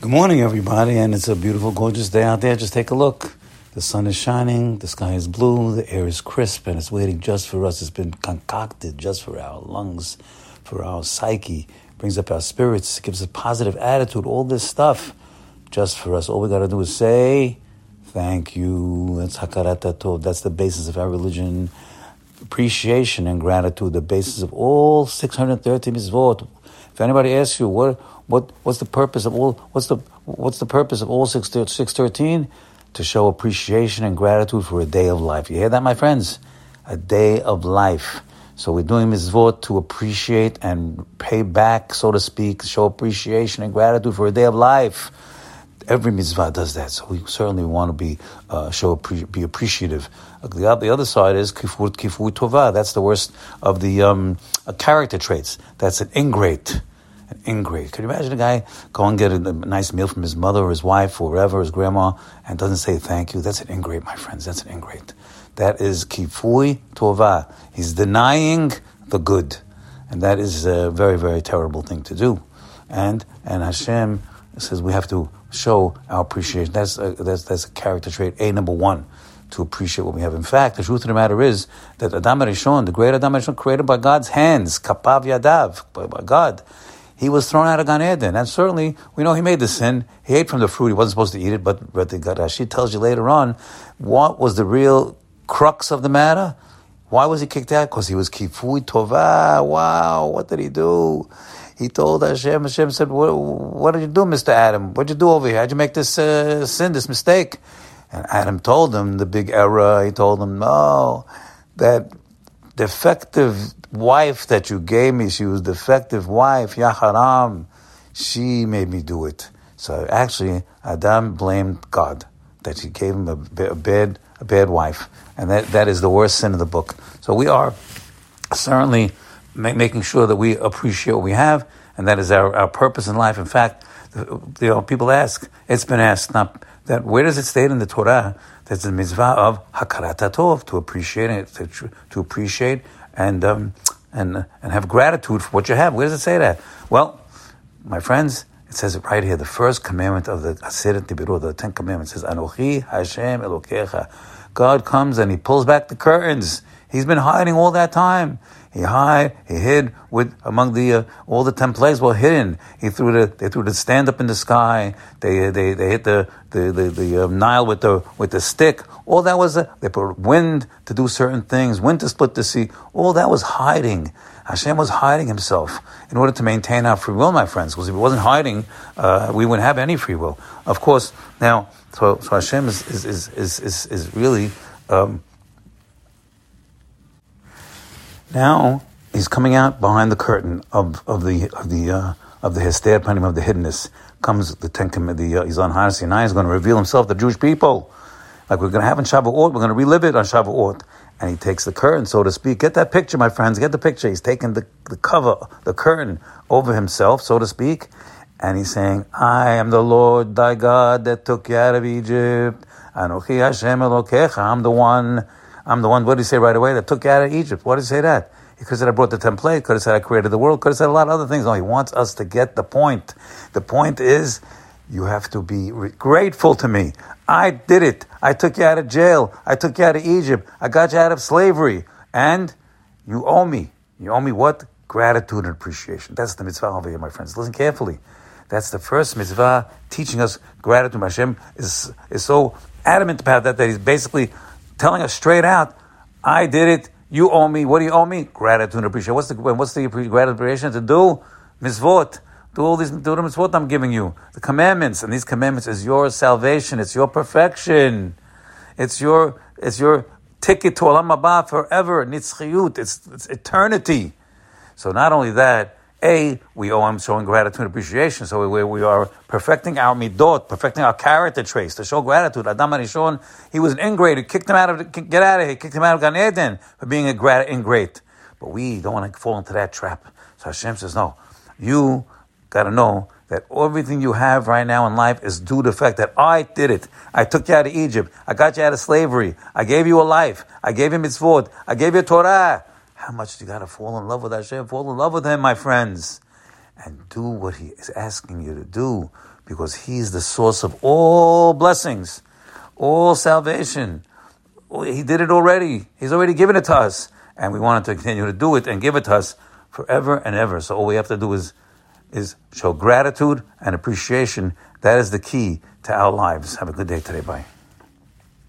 Good morning, everybody, and it's a beautiful, gorgeous day out there. Just take a look. The sun is shining, the sky is blue, the air is crisp, and it's waiting just for us. It's been concocted just for our lungs, for our psyche, brings up our spirits, gives us positive attitude, all this stuff just for us. All we got to do is say, Thank you. That's Hakarat Tov. That's the basis of our religion. Appreciation and gratitude, the basis of all 630 mitzvot. If anybody asks you, what what what's the purpose of all what's the what's the purpose of all six six thirteen? To show appreciation and gratitude for a day of life. You hear that, my friends? A day of life. So we're doing mitzvot to appreciate and pay back, so to speak, show appreciation and gratitude for a day of life. Every mitzvah does that, so we certainly want to be uh, show be appreciative. The, the other side is kifui kifui tova. That's the worst of the um, uh, character traits. That's an ingrate an ingrate. Could you imagine a guy go and get a, a, nice meal from his mother or his wife or wherever, his grandma, and doesn't say thank you? That's an ingrate, my friends. That's an ingrate. That is kifui tova. He's denying the good. And that is a very, very terrible thing to do. And and Hashem says we have to show our appreciation. That's a, that's, that's a character trait, A number one, to appreciate what we have. In fact, the truth of the matter is that Adam Rishon, the great Adam Rishon, created by God's hands, kapav yadav, by, by God he was thrown out of Gan Eden. And certainly, we know he made the sin. He ate from the fruit. He wasn't supposed to eat it, but, but the Rashi tells you later on what was the real crux of the matter. Why was he kicked out? Because he was kifui tova. Wow, what did he do? He told Hashem, Hashem said, what, what did you do, Mr. Adam? What did you do over here? How'd you make this uh, sin, this mistake? And Adam told him the big error. He told him, no, that defective wife that you gave me, she was defective wife, Yaharam, she made me do it. So actually, Adam blamed God that he gave him a, a bad, a bad wife, and that, that is the worst sin of the book. So we are certainly ma- making sure that we appreciate what we have, and that is our, our purpose in life. In fact, you know, people ask, it's been asked, not that where does it state in the Torah that the mitzvah of hakarat tov to appreciate it, to, to appreciate and um, and and have gratitude for what you have. Where does it say that? Well, my friends, it says it right here. The first commandment of the Aseret Dibrot, the Ten Commandments, says Anochi Hashem Elokecha. God comes and He pulls back the curtains. He's been hiding all that time. He hid, he hid with among the uh, all the ten plagues were hidden. He threw the they threw the stand up in the sky. They they they hit the the the, the uh, Nile with the with the stick. All that was uh, they put wind to do certain things, wind to split the sea. All that was hiding. Hashem was hiding himself in order to maintain our free will, my friends. Because if he wasn't hiding, uh, we wouldn't have any free will. Of course, now so so Hashem is is is is is, is really. Um, now he's coming out behind the curtain of, of the of the uh, of the Hester Panim of the hiddenness. Comes the Ten the uh, he's on Har Sinai. He's going to reveal himself to the Jewish people, like we're going to have in Shavuot. We're going to relive it on Shavuot. And he takes the curtain, so to speak. Get that picture, my friends. Get the picture. He's taking the, the cover, the curtain over himself, so to speak. And he's saying, I am the Lord thy God that took you out of Egypt. Anochi Hashem Elokecha. I'm the one I'm the one, what did he say right away, that took you out of Egypt? What did he say that? He could have said, I brought the template, could have said, I created the world, could have said a lot of other things. No, he wants us to get the point. The point is, you have to be re- grateful to me. I did it. I took you out of jail. I took you out of Egypt. I got you out of slavery. And you owe me. You owe me what? Gratitude and appreciation. That's the mitzvah over here, my friends. Listen carefully. That's the first mitzvah teaching us gratitude. Hashem is, is so adamant about that that he's basically telling us straight out, I did it, you owe me, what do you owe me? Gratitude and appreciation. What's the, what's the gratitude appreciation to do? Mitzvot. Do all these, do the mitzvot I'm giving you. The commandments, and these commandments is your salvation, it's your perfection. It's your, it's your ticket to Olam Haba forever, nitzchiyut, it's, it's eternity. So not only that, a, we owe him showing gratitude and appreciation. So we, we are perfecting our midot, perfecting our character traits to show gratitude. Adam Arishon, he was an ingrate. He kicked him out of, get out of here, kicked him out of Gan Eden for being a grat, ingrate. But we don't want to fall into that trap. So Hashem says, no, you got to know that everything you have right now in life is due to the fact that I did it. I took you out of Egypt. I got you out of slavery. I gave you a life. I gave you mitzvot. I gave you Torah. How much do you got to fall in love with Hashem? Fall in love with Him, my friends. and do what He is asking you to do because He is the source of all blessings, all salvation. Oh, he did it already. He's already given it to us. And we want to continue to do it and give it to us forever and ever. So all we have to do is, is show gratitude and appreciation. That is the key to our lives. Have a good day today. Bye.